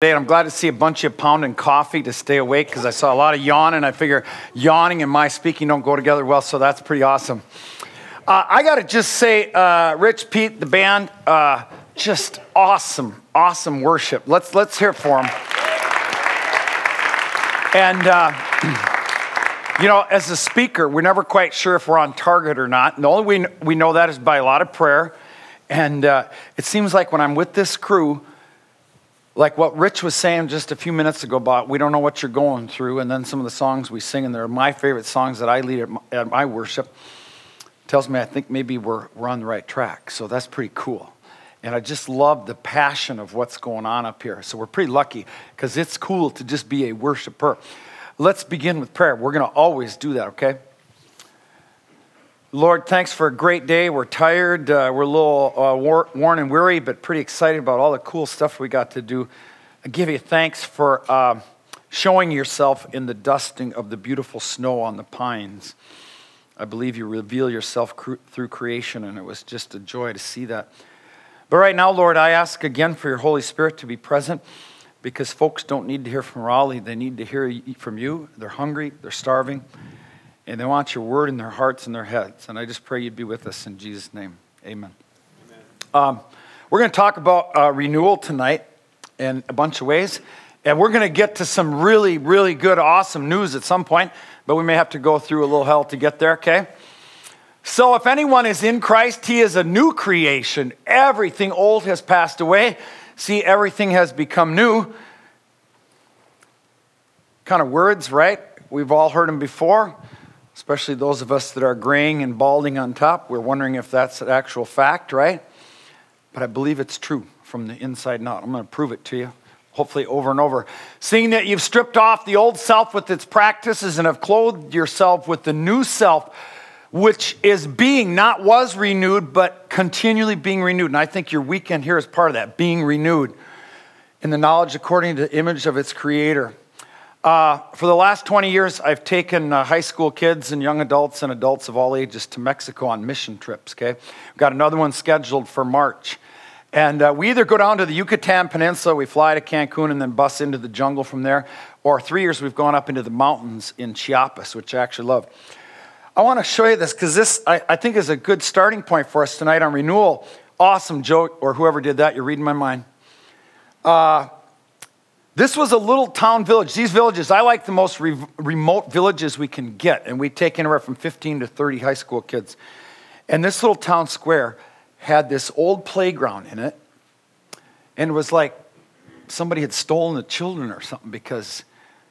Today, I'm glad to see a bunch of pounding coffee to stay awake because I saw a lot of yawning. I figure yawning and my speaking don't go together well, so that's pretty awesome. Uh, I got to just say, uh, Rich, Pete, the band, uh, just awesome, awesome worship. Let's let's hear it for them. And uh, you know, as a speaker, we're never quite sure if we're on target or not. And the only way we know that is by a lot of prayer. And uh, it seems like when I'm with this crew like what Rich was saying just a few minutes ago about we don't know what you're going through, and then some of the songs we sing, and they're my favorite songs that I lead at my, at my worship, tells me I think maybe we're, we're on the right track. So that's pretty cool. And I just love the passion of what's going on up here. So we're pretty lucky because it's cool to just be a worshiper. Let's begin with prayer. We're going to always do that, okay? Lord, thanks for a great day. We're tired. Uh, we're a little uh, worn and weary, but pretty excited about all the cool stuff we got to do. I give you thanks for uh, showing yourself in the dusting of the beautiful snow on the pines. I believe you reveal yourself cr- through creation, and it was just a joy to see that. But right now, Lord, I ask again for your Holy Spirit to be present because folks don't need to hear from Rollie. They need to hear from you. They're hungry, they're starving and they want your word in their hearts and their heads. And I just pray you'd be with us in Jesus' name. Amen. Amen. Um, we're going to talk about uh, renewal tonight in a bunch of ways. And we're going to get to some really, really good, awesome news at some point, but we may have to go through a little hell to get there, okay? So, if anyone is in Christ, he is a new creation. Everything old has passed away. See, everything has become new. Kind of words, right? We've all heard them before especially those of us that are graying and balding on top. We're wondering if that's an actual fact, right? But I believe it's true from the inside out. I'm going to prove it to you, hopefully over and over. Seeing that you've stripped off the old self with its practices and have clothed yourself with the new self, which is being, not was renewed, but continually being renewed. And I think your weekend here is part of that, being renewed in the knowledge according to the image of its creator. Uh, for the last 20 years, I've taken uh, high school kids and young adults and adults of all ages to Mexico on mission trips, okay? We've got another one scheduled for March. And uh, we either go down to the Yucatan Peninsula, we fly to Cancun, and then bus into the jungle from there, or three years we've gone up into the mountains in Chiapas, which I actually love. I want to show you this because this, I, I, think, is a good starting point for us tonight on renewal. Awesome, Joe, or whoever did that, you're reading my mind. Uh, this was a little town village. These villages, I like the most re- remote villages we can get, and we take anywhere from 15 to 30 high school kids. And this little town square had this old playground in it, and it was like somebody had stolen the children or something because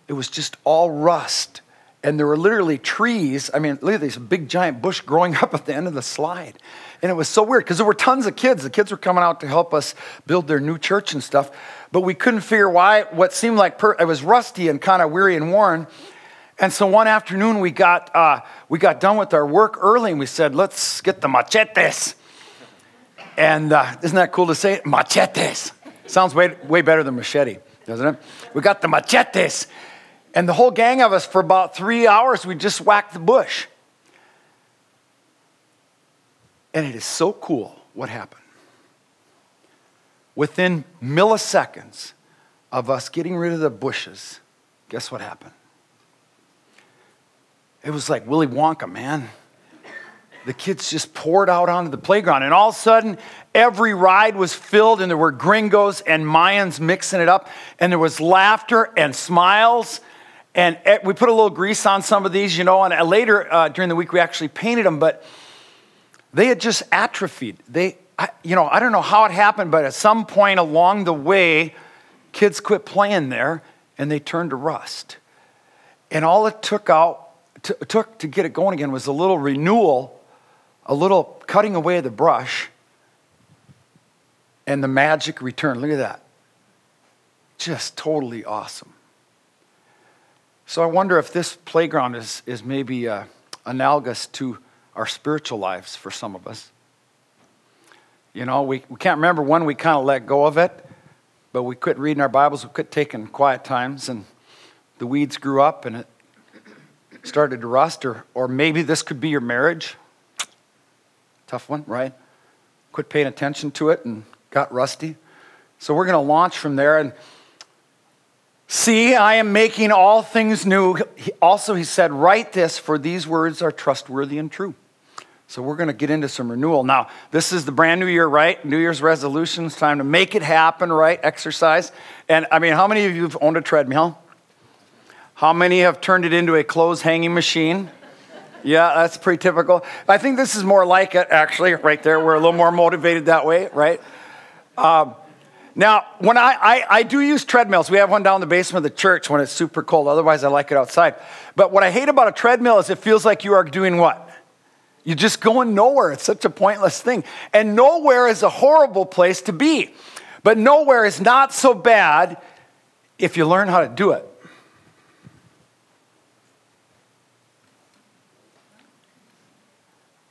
it was just all rust. And there were literally trees. I mean, look at this big giant bush growing up at the end of the slide. And it was so weird because there were tons of kids. The kids were coming out to help us build their new church and stuff but we couldn't figure why what seemed like per, it was rusty and kind of weary and worn. And so one afternoon we got uh, we got done with our work early and we said, let's get the machetes. And uh, isn't that cool to say? Machetes. Sounds way, way better than machete, doesn't it? We got the machetes. And the whole gang of us, for about three hours, we just whacked the bush. And it is so cool what happened within milliseconds of us getting rid of the bushes, guess what happened? It was like Willy Wonka, man. The kids just poured out onto the playground, and all of a sudden, every ride was filled, and there were gringos and Mayans mixing it up, and there was laughter and smiles. And we put a little grease on some of these, you know, and later uh, during the week we actually painted them, but they had just atrophied. They, I, you know, I don't know how it happened, but at some point along the way, kids quit playing there and they turned to rust. And all it took out to, took to get it going again was a little renewal, a little cutting away of the brush, and the magic returned. Look at that. Just totally awesome. So I wonder if this playground is, is maybe uh, analogous to our spiritual lives for some of us. You know, we, we can't remember when we kind of let go of it, but we quit reading our Bibles, we quit taking quiet times, and the weeds grew up and it started to rust. Or, or maybe this could be your marriage. Tough one, right? Quit paying attention to it and got rusty. So we're going to launch from there. And See, I am making all things new. Also, he said, Write this, for these words are trustworthy and true. So, we're going to get into some renewal. Now, this is the brand new year, right? New Year's resolutions, time to make it happen, right? Exercise. And I mean, how many of you have owned a treadmill? How many have turned it into a clothes hanging machine? Yeah, that's pretty typical. I think this is more like it, actually, right there. We're a little more motivated that way, right? Um, now, when I, I, I, do use treadmills, we have one down in the basement of the church when it's super cold. Otherwise, I like it outside. But what I hate about a treadmill is it feels like you are doing what? You're just going nowhere. It's such a pointless thing. And nowhere is a horrible place to be. But nowhere is not so bad if you learn how to do it.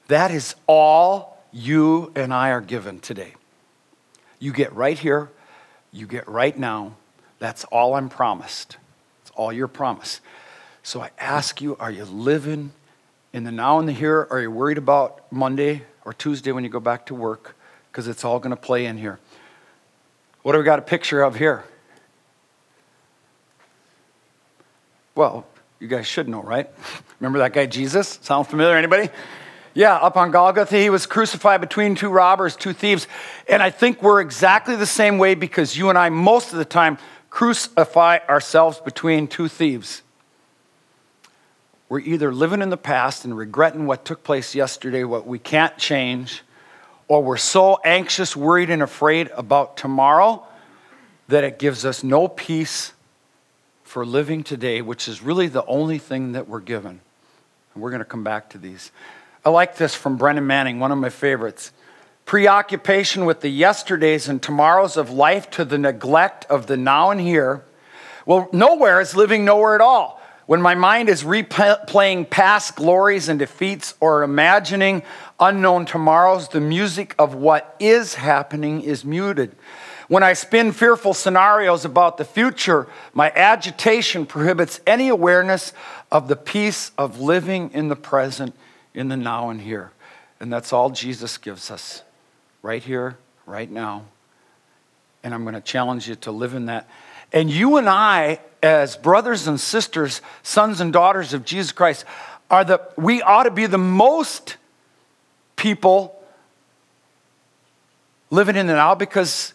That is all you and I are given today. You get right here you get right now. That's all I'm promised. It's all your promise. So I ask you, are you living in the now and the here? Are you worried about Monday or Tuesday when you go back to work? Because it's all going to play in here. What do we got a picture of here? Well, you guys should know, right? Remember that guy Jesus? Sound familiar? Anybody? Yeah, up on Golgotha, he was crucified between two robbers, two thieves. And I think we're exactly the same way because you and I, most of the time, crucify ourselves between two thieves. We're either living in the past and regretting what took place yesterday, what we can't change, or we're so anxious, worried, and afraid about tomorrow that it gives us no peace for living today, which is really the only thing that we're given. And we're going to come back to these. I like this from Brennan Manning, one of my favorites. Preoccupation with the yesterdays and tomorrows of life to the neglect of the now and here. Well, nowhere is living nowhere at all. When my mind is replaying past glories and defeats or imagining unknown tomorrows, the music of what is happening is muted. When I spin fearful scenarios about the future, my agitation prohibits any awareness of the peace of living in the present in the now and here. And that's all Jesus gives us right here, right now. And I'm going to challenge you to live in that. And you and I, as brothers and sisters, sons and daughters of Jesus Christ, are the, we ought to be the most people living in the now because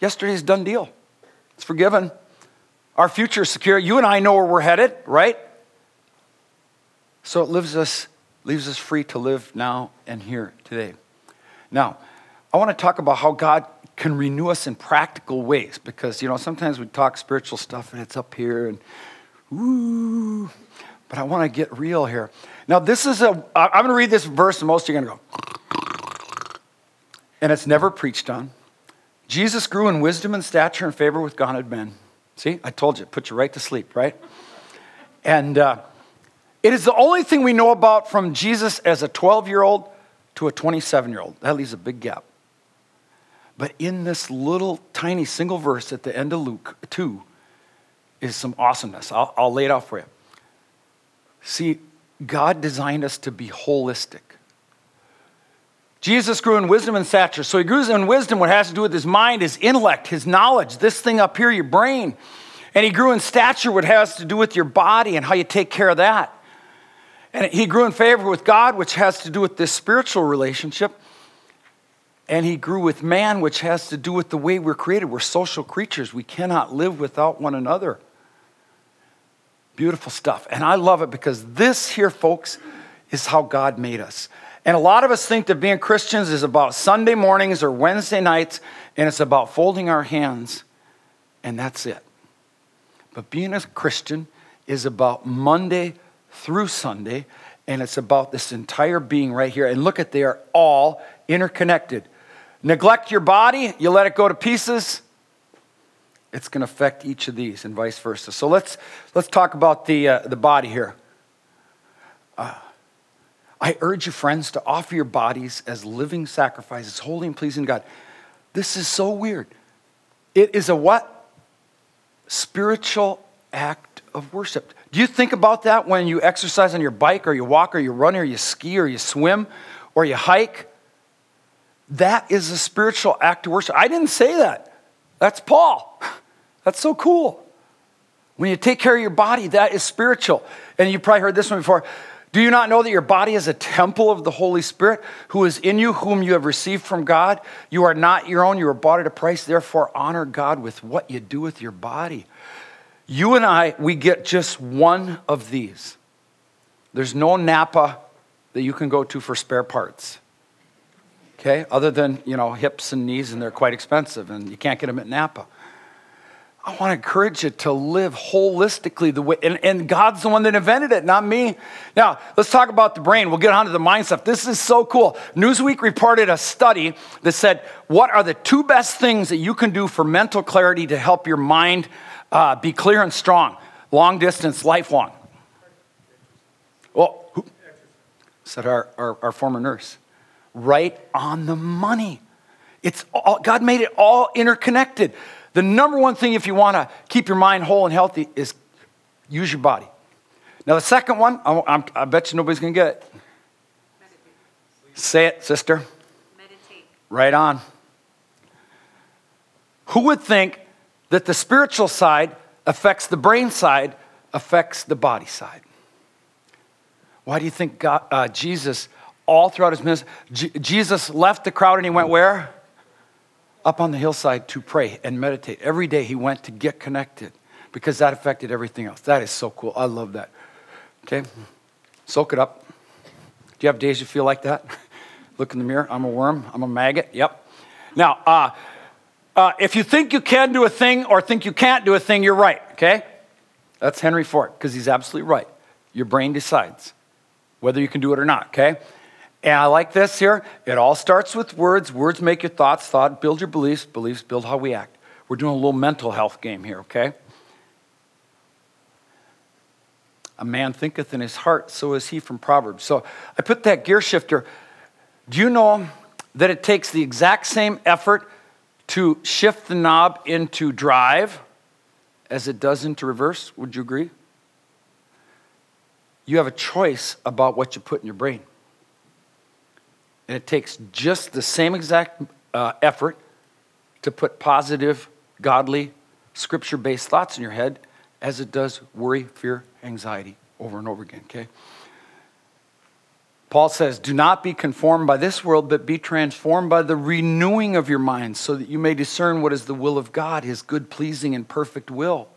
yesterday's done deal. It's forgiven. Our future is secure. You and I know where we're headed, right? So it lives us leaves us free to live now and here today. Now, I want to talk about how God can renew us in practical ways because, you know, sometimes we talk spiritual stuff and it's up here and ooh, but I want to get real here. Now, this is a, I'm going to read this verse and most of you are going to go, and it's never preached on. Jesus grew in wisdom and stature and favor with God and men. See, I told you, put you right to sleep, right? And, uh, it is the only thing we know about from Jesus as a 12 year old to a 27 year old. That leaves a big gap. But in this little tiny single verse at the end of Luke 2 is some awesomeness. I'll, I'll lay it out for you. See, God designed us to be holistic. Jesus grew in wisdom and stature. So he grew in wisdom, what has to do with his mind, his intellect, his knowledge, this thing up here, your brain. And he grew in stature, what has to do with your body and how you take care of that. And he grew in favor with God, which has to do with this spiritual relationship. And he grew with man, which has to do with the way we're created. We're social creatures. We cannot live without one another. Beautiful stuff. And I love it because this here, folks, is how God made us. And a lot of us think that being Christians is about Sunday mornings or Wednesday nights, and it's about folding our hands, and that's it. But being a Christian is about Monday through Sunday, and it's about this entire being right here. And look at they are all interconnected. Neglect your body, you let it go to pieces, it's going to affect each of these, and vice versa. So let's let's talk about the uh, the body here. Uh, I urge you, friends, to offer your bodies as living sacrifices, holy and pleasing to God. This is so weird. It is a what? Spiritual act of worship. Do you think about that when you exercise on your bike or you walk or you run or you ski or you swim or you hike? That is a spiritual act of worship. I didn't say that. That's Paul. That's so cool. When you take care of your body, that is spiritual. And you probably heard this one before. Do you not know that your body is a temple of the Holy Spirit who is in you, whom you have received from God? You are not your own, you were bought at a price. Therefore, honor God with what you do with your body. You and I, we get just one of these. There's no Napa that you can go to for spare parts. Okay? Other than, you know, hips and knees, and they're quite expensive, and you can't get them at Napa. I want to encourage you to live holistically the way, and, and, God's the one that invented it, not me. Now, let's talk about the brain. We'll get on to the mind stuff. This is so cool. Newsweek reported a study that said, What are the two best things that you can do for mental clarity to help your mind uh, be clear and strong? Long distance, lifelong. Well, who, said our, our, our former nurse. Right on the money. It's all, God made it all interconnected. The number one thing, if you want to keep your mind whole and healthy, is use your body. Now, the second one, I, I bet you nobody's going to get it. Meditate. Say it, sister. Meditate. Right on. Who would think that the spiritual side affects the brain side, affects the body side? Why do you think God, uh, Jesus, all throughout his ministry, J- Jesus left the crowd and he went where? up on the hillside to pray and meditate. Every day he went to get connected because that affected everything else. That is so cool. I love that. Okay? Soak it up. Do you have days you feel like that? Look in the mirror. I'm a worm. I'm a maggot. Yep. Now, uh, uh, if you think you can do a thing or think you can't do a thing, you're right. Okay? That's Henry Ford because he's absolutely right. Your brain decides whether you can do it or not. Okay? And I like this here. It all starts with words. Words make your thoughts, thought build your beliefs, beliefs build how we act. We're doing a little mental health game here, okay? A man thinketh in his heart, so is he from Proverbs. So I put that gear shifter. Do you know that it takes the exact same effort to shift the knob into drive as it does into reverse? Would you agree? You have a choice about what you put in your brain. And it takes just the same exact uh, effort to put positive, godly, scripture based thoughts in your head as it does worry, fear, anxiety over and over again, okay? Paul says, Do not be conformed by this world, but be transformed by the renewing of your mind, so that you may discern what is the will of God, his good, pleasing, and perfect will.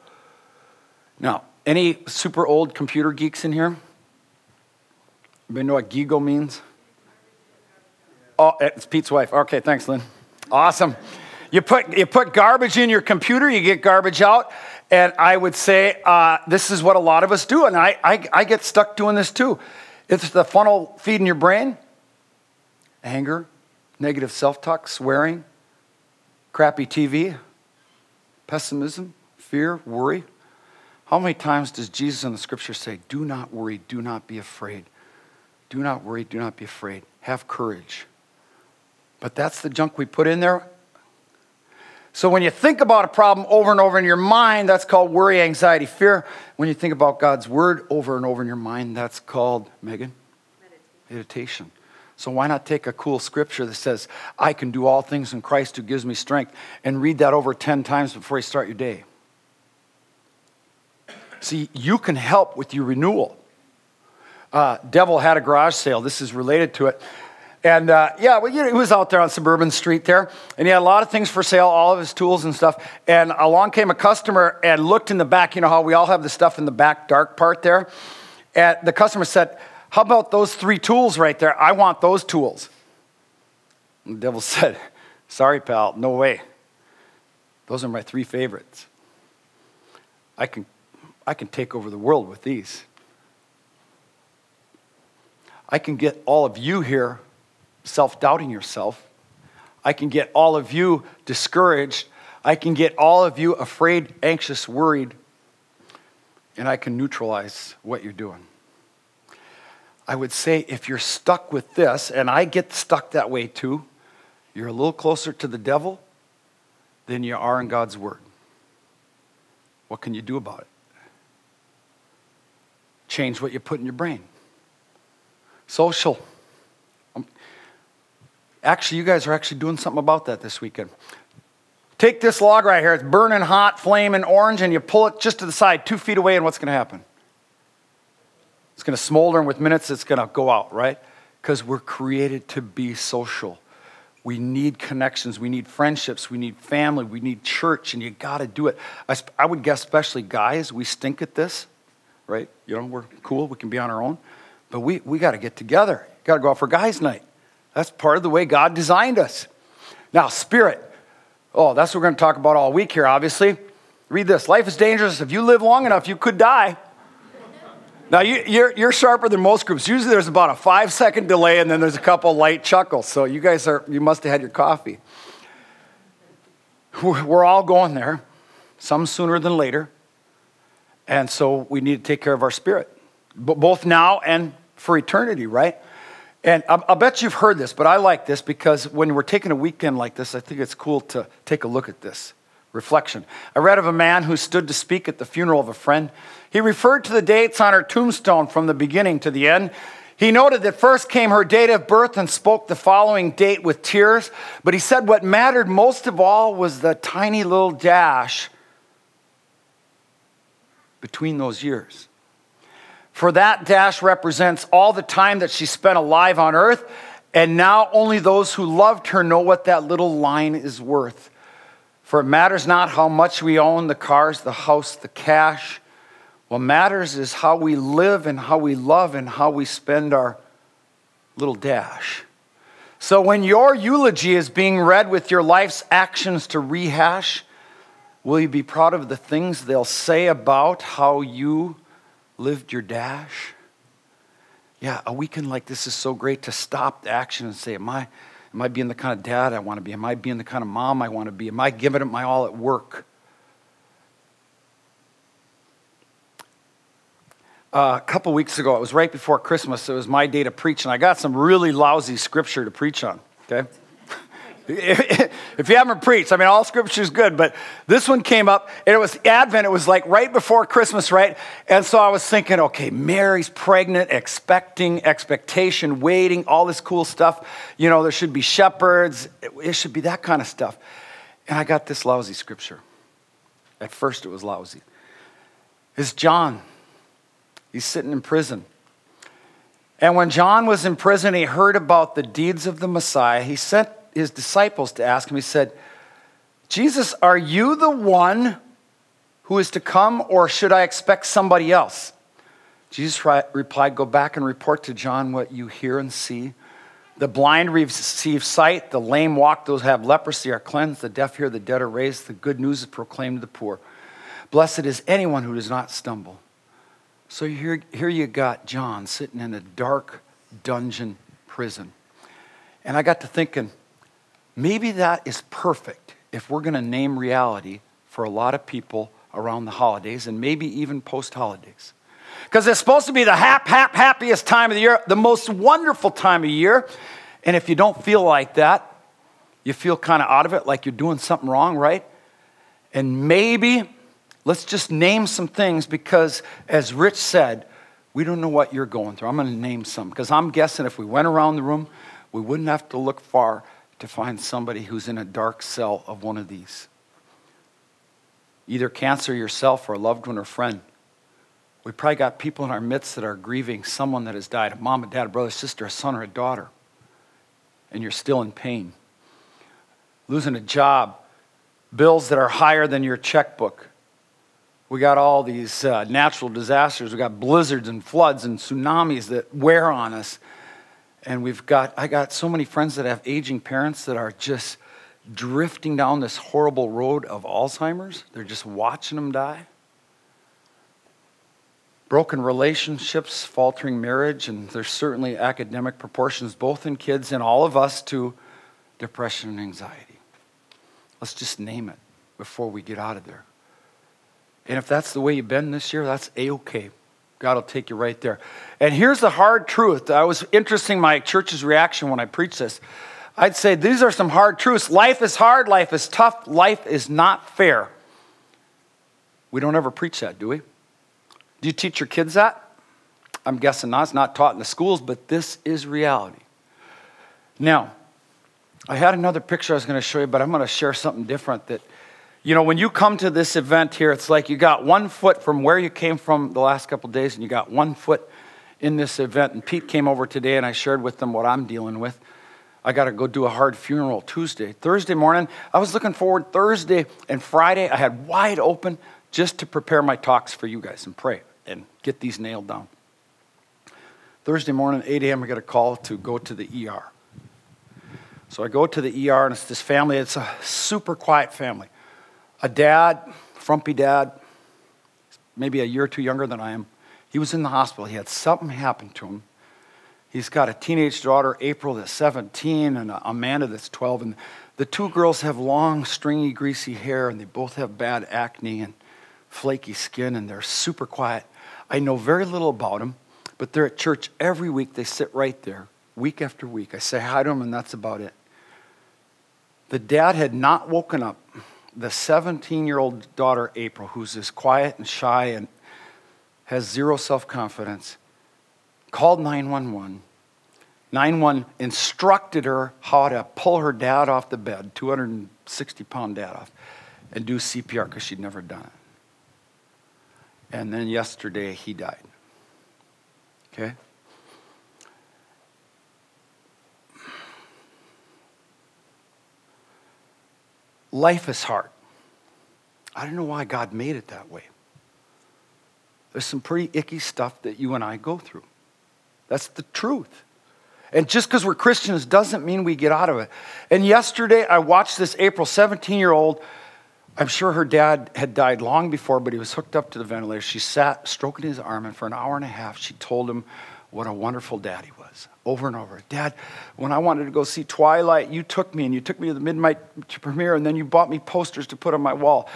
Now, any super old computer geeks in here? Anybody know what GIGO means? Oh, it's Pete's wife. Okay, thanks, Lynn. Awesome. You put, you put garbage in your computer, you get garbage out. And I would say uh, this is what a lot of us do. And I, I, I get stuck doing this too. It's the funnel feeding your brain anger, negative self talk, swearing, crappy TV, pessimism, fear, worry. How many times does Jesus in the scripture say, Do not worry, do not be afraid? Do not worry, do not be afraid. Have courage. But that's the junk we put in there. So when you think about a problem over and over in your mind, that's called worry, anxiety, fear. When you think about God's word over and over in your mind, that's called, Megan? Meditation. Meditation. So why not take a cool scripture that says, I can do all things in Christ who gives me strength, and read that over 10 times before you start your day? See, you can help with your renewal. Uh, Devil had a garage sale. This is related to it. And uh, yeah, well, you know, he was out there on Suburban Street there, and he had a lot of things for sale, all of his tools and stuff. And along came a customer and looked in the back. You know how we all have the stuff in the back, dark part there? And the customer said, How about those three tools right there? I want those tools. And the devil said, Sorry, pal, no way. Those are my three favorites. I can, I can take over the world with these. I can get all of you here self doubting yourself. I can get all of you discouraged. I can get all of you afraid, anxious, worried. And I can neutralize what you're doing. I would say if you're stuck with this, and I get stuck that way too, you're a little closer to the devil than you are in God's Word. What can you do about it? Change what you put in your brain. Social. Actually, you guys are actually doing something about that this weekend. Take this log right here, it's burning hot, flaming orange, and you pull it just to the side, two feet away, and what's going to happen? It's going to smolder, and with minutes, it's going to go out, right? Because we're created to be social. We need connections. We need friendships. We need family. We need church, and you got to do it. I, I would guess, especially guys, we stink at this, right? You know, we're cool. We can be on our own. But we, we got to get together. Got to go out for guys' night. That's part of the way God designed us. Now, spirit. Oh, that's what we're going to talk about all week here, obviously. Read this Life is dangerous. If you live long enough, you could die. Now, you, are you're, you're sharper than most groups. Usually there's about a five second delay and then there's a couple light chuckles. So you guys are, you must have had your coffee. We're all going there, some sooner than later. And so we need to take care of our spirit, both now and for eternity, right? And I'll bet you've heard this, but I like this because when we're taking a weekend like this, I think it's cool to take a look at this reflection. I read of a man who stood to speak at the funeral of a friend. He referred to the dates on her tombstone from the beginning to the end. He noted that first came her date of birth and spoke the following date with tears, but he said what mattered most of all was the tiny little dash between those years. For that dash represents all the time that she spent alive on earth, and now only those who loved her know what that little line is worth. For it matters not how much we own the cars, the house, the cash. What matters is how we live and how we love and how we spend our little dash. So when your eulogy is being read with your life's actions to rehash, will you be proud of the things they'll say about how you lived your dash? Yeah, a weekend like this is so great to stop the action and say, Am I Am I being the kind of dad I want to be? Am I being the kind of mom I want to be? Am I giving it my all at work? Uh, a couple weeks ago, it was right before Christmas. It was my day to preach, and I got some really lousy scripture to preach on. Okay? if you haven't preached, I mean, all scripture is good, but this one came up, and it was Advent. It was like right before Christmas, right? And so I was thinking, okay, Mary's pregnant, expecting, expectation, waiting, all this cool stuff. You know, there should be shepherds, it should be that kind of stuff. And I got this lousy scripture. At first, it was lousy. It's John. He's sitting in prison. And when John was in prison, he heard about the deeds of the Messiah. He sent his disciples to ask him, he said, Jesus, are you the one who is to come, or should I expect somebody else? Jesus replied, Go back and report to John what you hear and see. The blind receive sight, the lame walk, those who have leprosy are cleansed, the deaf hear, the dead are raised, the good news is proclaimed to the poor. Blessed is anyone who does not stumble. So here, here you got John sitting in a dark dungeon prison. And I got to thinking, Maybe that is perfect if we're going to name reality for a lot of people around the holidays and maybe even post holidays. Because it's supposed to be the hap, hap, happiest time of the year, the most wonderful time of year. And if you don't feel like that, you feel kind of out of it, like you're doing something wrong, right? And maybe let's just name some things because, as Rich said, we don't know what you're going through. I'm going to name some because I'm guessing if we went around the room, we wouldn't have to look far to find somebody who's in a dark cell of one of these. Either cancer yourself or a loved one or friend. We probably got people in our midst that are grieving someone that has died a mom, a dad, a brother, a sister, a son, or a daughter. And you're still in pain. Losing a job, bills that are higher than your checkbook. We got all these uh, natural disasters. We got blizzards and floods and tsunamis that wear on us and we've got i got so many friends that have aging parents that are just drifting down this horrible road of alzheimer's. They're just watching them die. Broken relationships faltering marriage and there's certainly academic proportions both in kids and all of us to depression and anxiety. Let's just name it before we get out of there. And if that's the way you've been this year that's a-okay God will take you right there. And here's the hard truth. I was interesting my church's reaction when I preached this. I'd say these are some hard truths. Life is hard, life is tough, life is not fair. We don't ever preach that, do we? Do you teach your kids that? I'm guessing not. It's not taught in the schools, but this is reality. Now, I had another picture I was going to show you, but I'm going to share something different that, you know, when you come to this event here, it's like you got one foot from where you came from the last couple days, and you got one foot in this event. And Pete came over today, and I shared with them what I'm dealing with. I got to go do a hard funeral Tuesday. Thursday morning, I was looking forward. Thursday and Friday, I had wide open just to prepare my talks for you guys and pray and get these nailed down. Thursday morning, 8 a.m., I got a call to go to the ER. So I go to the ER, and it's this family. It's a super quiet family. A dad, frumpy dad, maybe a year or two younger than I am. He was in the hospital. He had something happen to him. He's got a teenage daughter, April, that's 17, and Amanda, that's 12. And the two girls have long, stringy, greasy hair, and they both have bad acne and flaky skin, and they're super quiet. I know very little about them, but they're at church every week. They sit right there, week after week. I say hi to them, and that's about it. The dad had not woken up. The 17 year old daughter, April, who's as quiet and shy and has zero self confidence, called 911. 911 instructed her how to pull her dad off the bed, 260 pound dad off, and do CPR because she'd never done it. And then yesterday he died. Okay? Life is hard. I don't know why God made it that way. There's some pretty icky stuff that you and I go through. That's the truth. And just because we're Christians doesn't mean we get out of it. And yesterday I watched this April 17 year old. I'm sure her dad had died long before, but he was hooked up to the ventilator. She sat stroking his arm, and for an hour and a half, she told him what a wonderful dad he over and over. Dad, when I wanted to go see Twilight, you took me and you took me to the midnight premiere and then you bought me posters to put on my wall.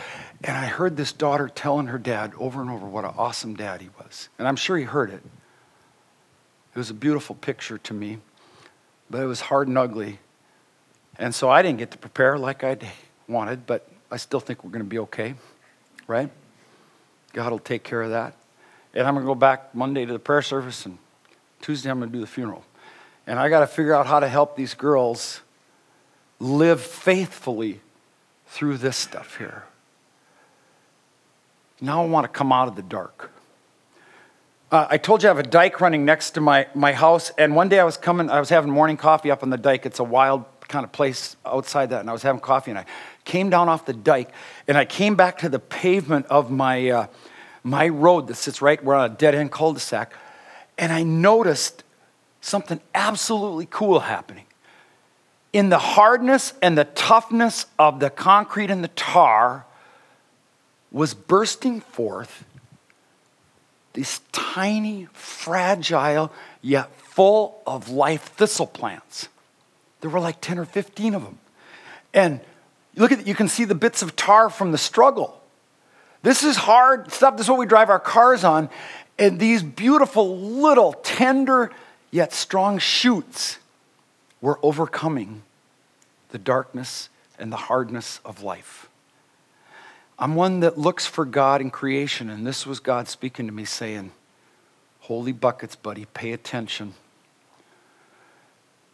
And I heard this daughter telling her dad over and over what an awesome dad he was. And I'm sure he heard it. It was a beautiful picture to me, but it was hard and ugly. And so I didn't get to prepare like I wanted, but I still think we're going to be okay, right? God will take care of that. And I'm going to go back Monday to the prayer service and Tuesday, I'm going to do the funeral. And I got to figure out how to help these girls live faithfully through this stuff here. Now I want to come out of the dark. Uh, I told you I have a dike running next to my, my house, and one day I was coming, I was having morning coffee up on the dike. It's a wild kind of place outside that, and I was having coffee, and I came down off the dike, and I came back to the pavement of my, uh, my road that sits right, we're on a dead end cul de sac and I noticed something absolutely cool happening. In the hardness and the toughness of the concrete and the tar was bursting forth these tiny, fragile, yet full of life thistle plants. There were like 10 or 15 of them. And look at you can see the bits of tar from the struggle. This is hard stuff. This is what we drive our cars on. And these beautiful, little, tender, yet strong shoots were overcoming the darkness and the hardness of life. I'm one that looks for God in creation, and this was God speaking to me saying, Holy buckets, buddy, pay attention.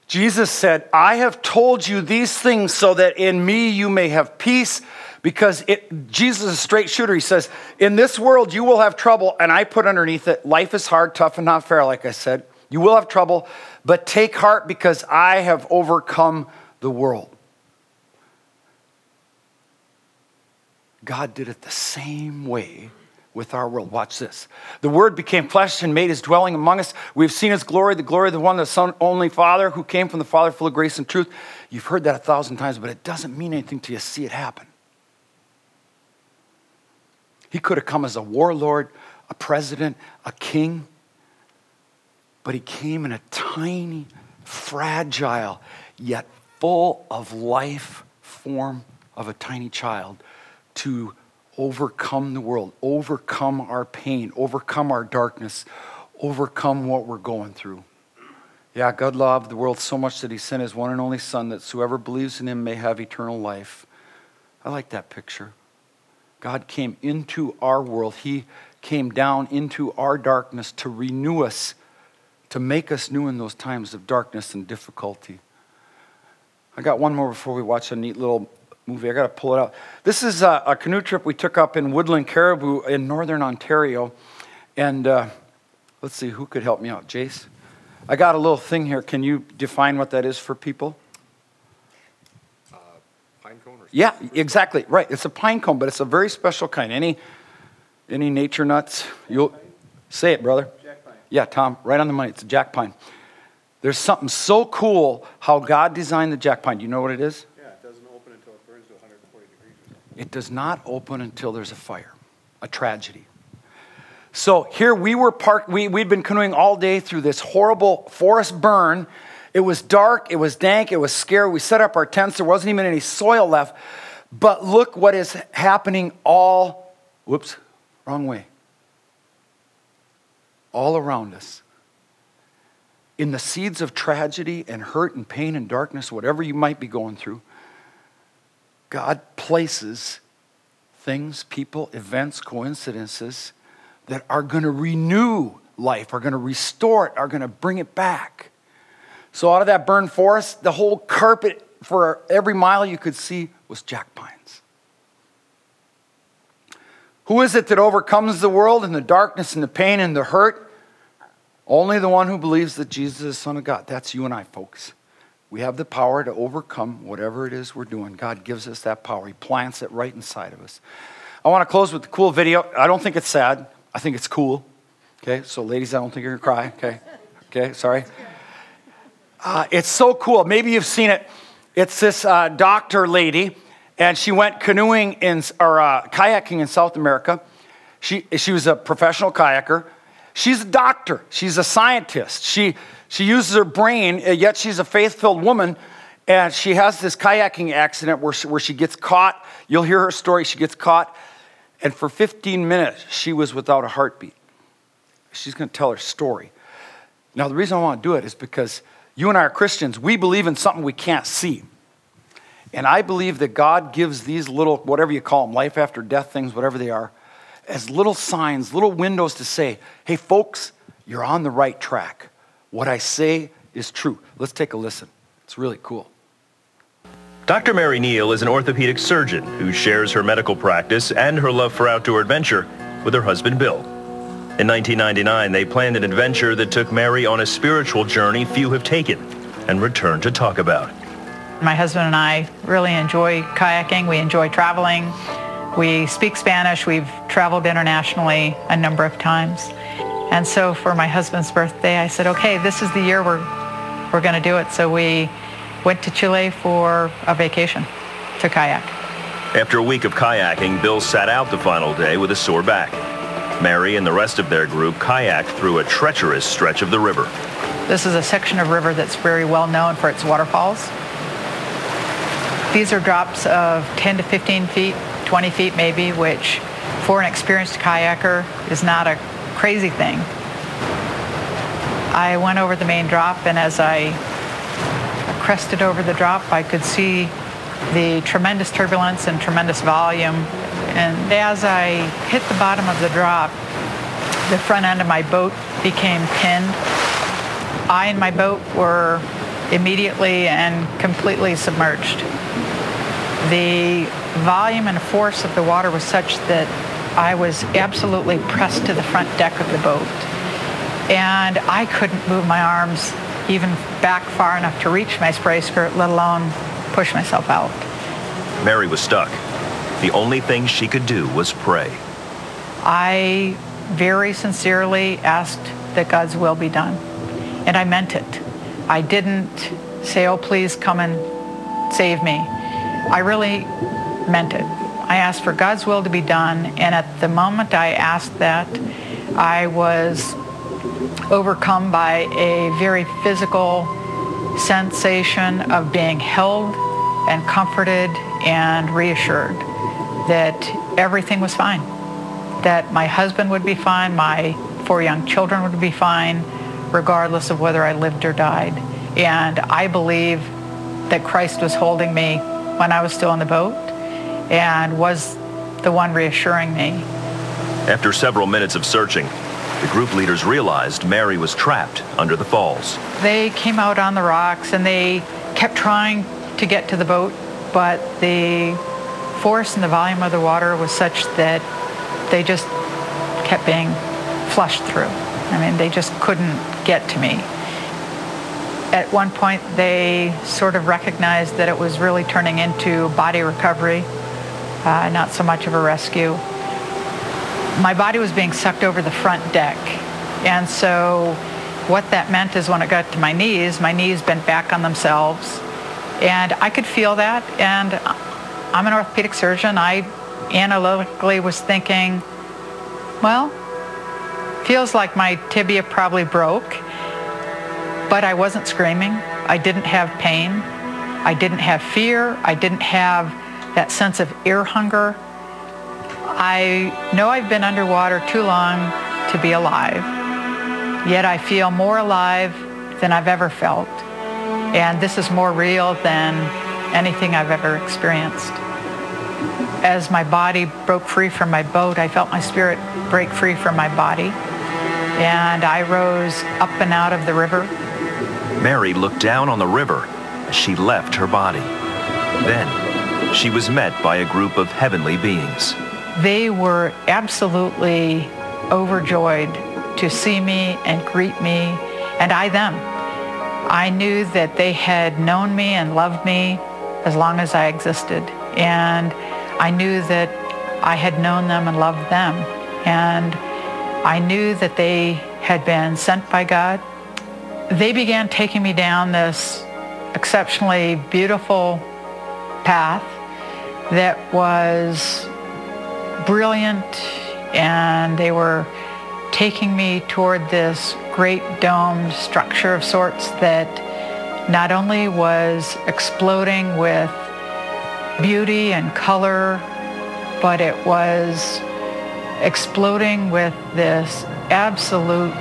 Jesus said, I have told you these things so that in me you may have peace because it, Jesus is a straight shooter. He says, In this world you will have trouble, and I put underneath it, life is hard, tough, and not fair, like I said. You will have trouble, but take heart because I have overcome the world. God did it the same way with our world. Watch this. The Word became flesh and made his dwelling among us. We've seen his glory, the glory of the one, the Son, only Father, who came from the Father, full of grace and truth. You've heard that a thousand times, but it doesn't mean anything till you see it happen. He could have come as a warlord, a president, a king, but he came in a tiny, fragile, yet full of life form of a tiny child to overcome the world, overcome our pain, overcome our darkness, overcome what we're going through. Yeah, God loved the world so much that he sent his one and only Son that whoever believes in him may have eternal life. I like that picture. God came into our world. He came down into our darkness to renew us, to make us new in those times of darkness and difficulty. I got one more before we watch a neat little movie. I got to pull it out. This is a, a, canoe trip we took up in Woodland Caribou in northern Ontario. And uh, let's see, who could help me out? Jace? I got a little thing here. Can you define what that is for people? Uh, pine cone or Yeah, exactly. Right. It's a pine cone, but it's a very special kind. Any any nature nuts? You'll say it, brother. Jack pine. Yeah, Tom, right on the money. It's a jack pine. There's something so cool how God designed the jack pine. Do you know what it is? Yeah, it doesn't open until it burns to 140 degrees or something. It does not open until there's a fire, a tragedy. So here we were parked, we, we'd been canoeing all day through this horrible forest burn. It was dark, it was dank, it was scary. We set up our tents, there wasn't even any soil left. But look what is happening all, whoops, wrong way. All around us. In the seeds of tragedy and hurt and pain and darkness, whatever you might be going through, God places things, people, events, coincidences that are going to renew life, are going to restore it, are going to bring it back. So, out of that burned forest, the whole carpet for every mile you could see was jack pines. Who is it that overcomes the world and the darkness and the pain and the hurt? Only the one who believes that Jesus is the Son of God. That's you and I, folks. We have the power to overcome whatever it is we're doing. God gives us that power, He plants it right inside of us. I want to close with a cool video. I don't think it's sad, I think it's cool. Okay, so ladies, I don't think you're going to cry. Okay, okay, sorry. Uh, it's so cool. Maybe you've seen it. It's this uh, doctor lady, and she went canoeing in or uh, kayaking in South America. She, she was a professional kayaker. She's a doctor. She's a scientist. She, she uses her brain, uh, yet she's a faith filled woman. And she has this kayaking accident where she, where she gets caught. You'll hear her story. She gets caught. And for 15 minutes, she was without a heartbeat. She's going to tell her story. Now, the reason I want to do it is because you and I are Christians. We believe in something we can't see. And I believe that God gives these little, whatever you call them, life after death things, whatever they are, as little signs, little windows to say, hey, folks, you're on the right track. What I say is true. Let's take a listen. It's really cool. Dr. Mary Neal is an orthopedic surgeon who shares her medical practice and her love for outdoor adventure with her husband Bill. In 1999, they planned an adventure that took Mary on a spiritual journey few have taken and returned to talk about. My husband and I really enjoy kayaking. We enjoy traveling. We speak Spanish. We've traveled internationally a number of times. And so for my husband's birthday, I said, okay, this is the year we're, we're going to do it. So we went to Chile for a vacation to kayak. After a week of kayaking, Bill sat out the final day with a sore back. Mary and the rest of their group kayaked through a treacherous stretch of the river. This is a section of river that's very well known for its waterfalls. These are drops of 10 to 15 feet, 20 feet maybe, which for an experienced kayaker is not a crazy thing. I went over the main drop, and as I crested over the drop, I could see the tremendous turbulence and tremendous volume. And as I hit the bottom of the drop, the front end of my boat became pinned. I and my boat were immediately and completely submerged. The volume and force of the water was such that I was absolutely pressed to the front deck of the boat. And I couldn't move my arms even back far enough to reach my spray skirt, let alone push myself out. Mary was stuck. The only thing she could do was pray. I very sincerely asked that God's will be done. And I meant it. I didn't say, oh, please come and save me. I really meant it. I asked for God's will to be done, and at the moment I asked that, I was overcome by a very physical sensation of being held and comforted and reassured that everything was fine, that my husband would be fine, my four young children would be fine, regardless of whether I lived or died. And I believe that Christ was holding me when I was still in the boat and was the one reassuring me. After several minutes of searching, the group leaders realized Mary was trapped under the falls. They came out on the rocks and they kept trying to get to the boat, but the force and the volume of the water was such that they just kept being flushed through. I mean, they just couldn't get to me. At one point, they sort of recognized that it was really turning into body recovery, uh, not so much of a rescue. My body was being sucked over the front deck. And so, what that meant is when it got to my knees, my knees bent back on themselves. And I could feel that. And I'm an orthopedic surgeon. I analytically was thinking, well, feels like my tibia probably broke but I wasn't screaming. I didn't have pain. I didn't have fear. I didn't have that sense of air hunger. I know I've been underwater too long to be alive, yet I feel more alive than I've ever felt. And this is more real than anything I've ever experienced. As my body broke free from my boat, I felt my spirit break free from my body. And I rose up and out of the river Mary looked down on the river as she left her body. Then she was met by a group of heavenly beings. They were absolutely overjoyed to see me and greet me, and I them. I knew that they had known me and loved me as long as I existed, and I knew that I had known them and loved them, and I knew that they had been sent by God they began taking me down this exceptionally beautiful path that was brilliant and they were taking me toward this great domed structure of sorts that not only was exploding with beauty and color, but it was exploding with this absolute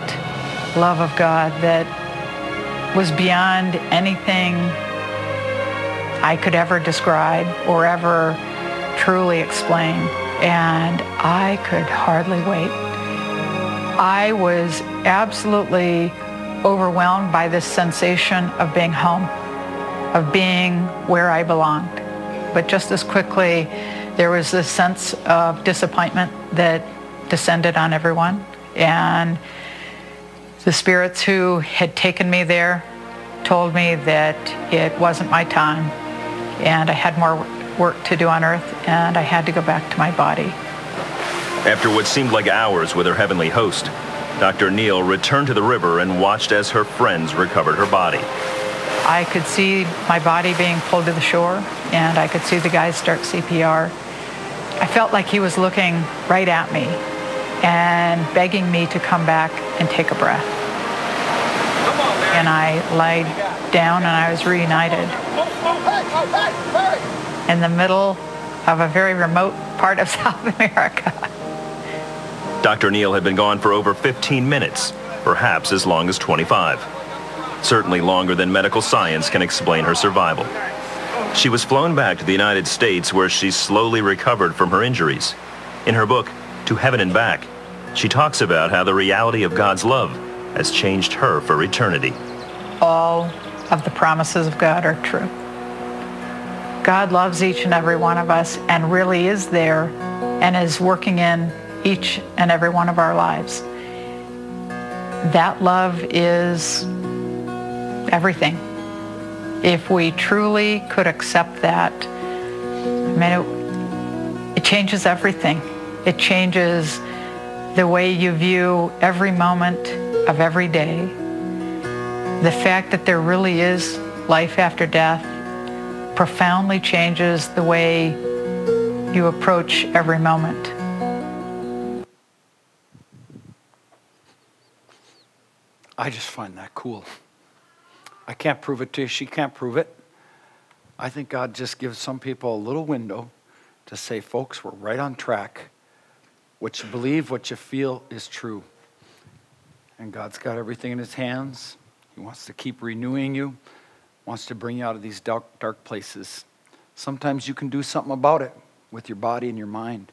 love of God that was beyond anything I could ever describe or ever truly explain. And I could hardly wait. I was absolutely overwhelmed by this sensation of being home, of being where I belonged. But just as quickly, there was this sense of disappointment that descended on everyone. And the spirits who had taken me there told me that it wasn't my time and I had more work to do on earth and I had to go back to my body. After what seemed like hours with her heavenly host, Dr. Neal returned to the river and watched as her friends recovered her body. I could see my body being pulled to the shore and I could see the guys start CPR. I felt like he was looking right at me and begging me to come back and take a breath. And I lied down and I was reunited in the middle of a very remote part of South America. Dr. Neal had been gone for over 15 minutes, perhaps as long as 25. Certainly longer than medical science can explain her survival. She was flown back to the United States where she slowly recovered from her injuries. In her book, To Heaven and Back, she talks about how the reality of God's love has changed her for eternity. All of the promises of God are true. God loves each and every one of us and really is there and is working in each and every one of our lives. That love is everything. If we truly could accept that, I mean, it, it changes everything. It changes the way you view every moment of every day, the fact that there really is life after death profoundly changes the way you approach every moment. I just find that cool. I can't prove it to you. She can't prove it. I think God just gives some people a little window to say, folks, we're right on track. What you believe, what you feel is true. And God's got everything in his hands. He wants to keep renewing you, wants to bring you out of these dark, dark places. Sometimes you can do something about it with your body and your mind,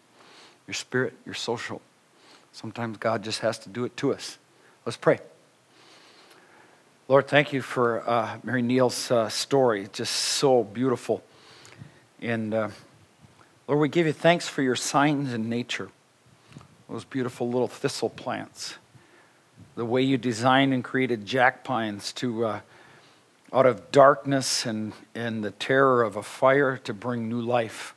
your spirit, your social. Sometimes God just has to do it to us. Let's pray. Lord, thank you for uh, Mary Neal's uh, story. Just so beautiful. And uh, Lord, we give you thanks for your signs in nature, those beautiful little thistle plants, the way you designed and created jack pines to, uh, out of darkness and, and the terror of a fire, to bring new life.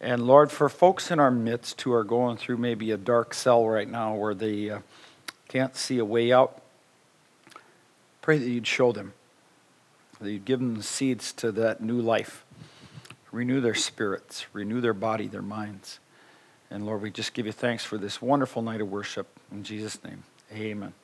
And Lord, for folks in our midst who are going through maybe a dark cell right now where they uh, can't see a way out, pray that you'd show them, that you'd give them the seeds to that new life. Renew their spirits, renew their body, their minds. And Lord, we just give you thanks for this wonderful night of worship. In Jesus' name, amen.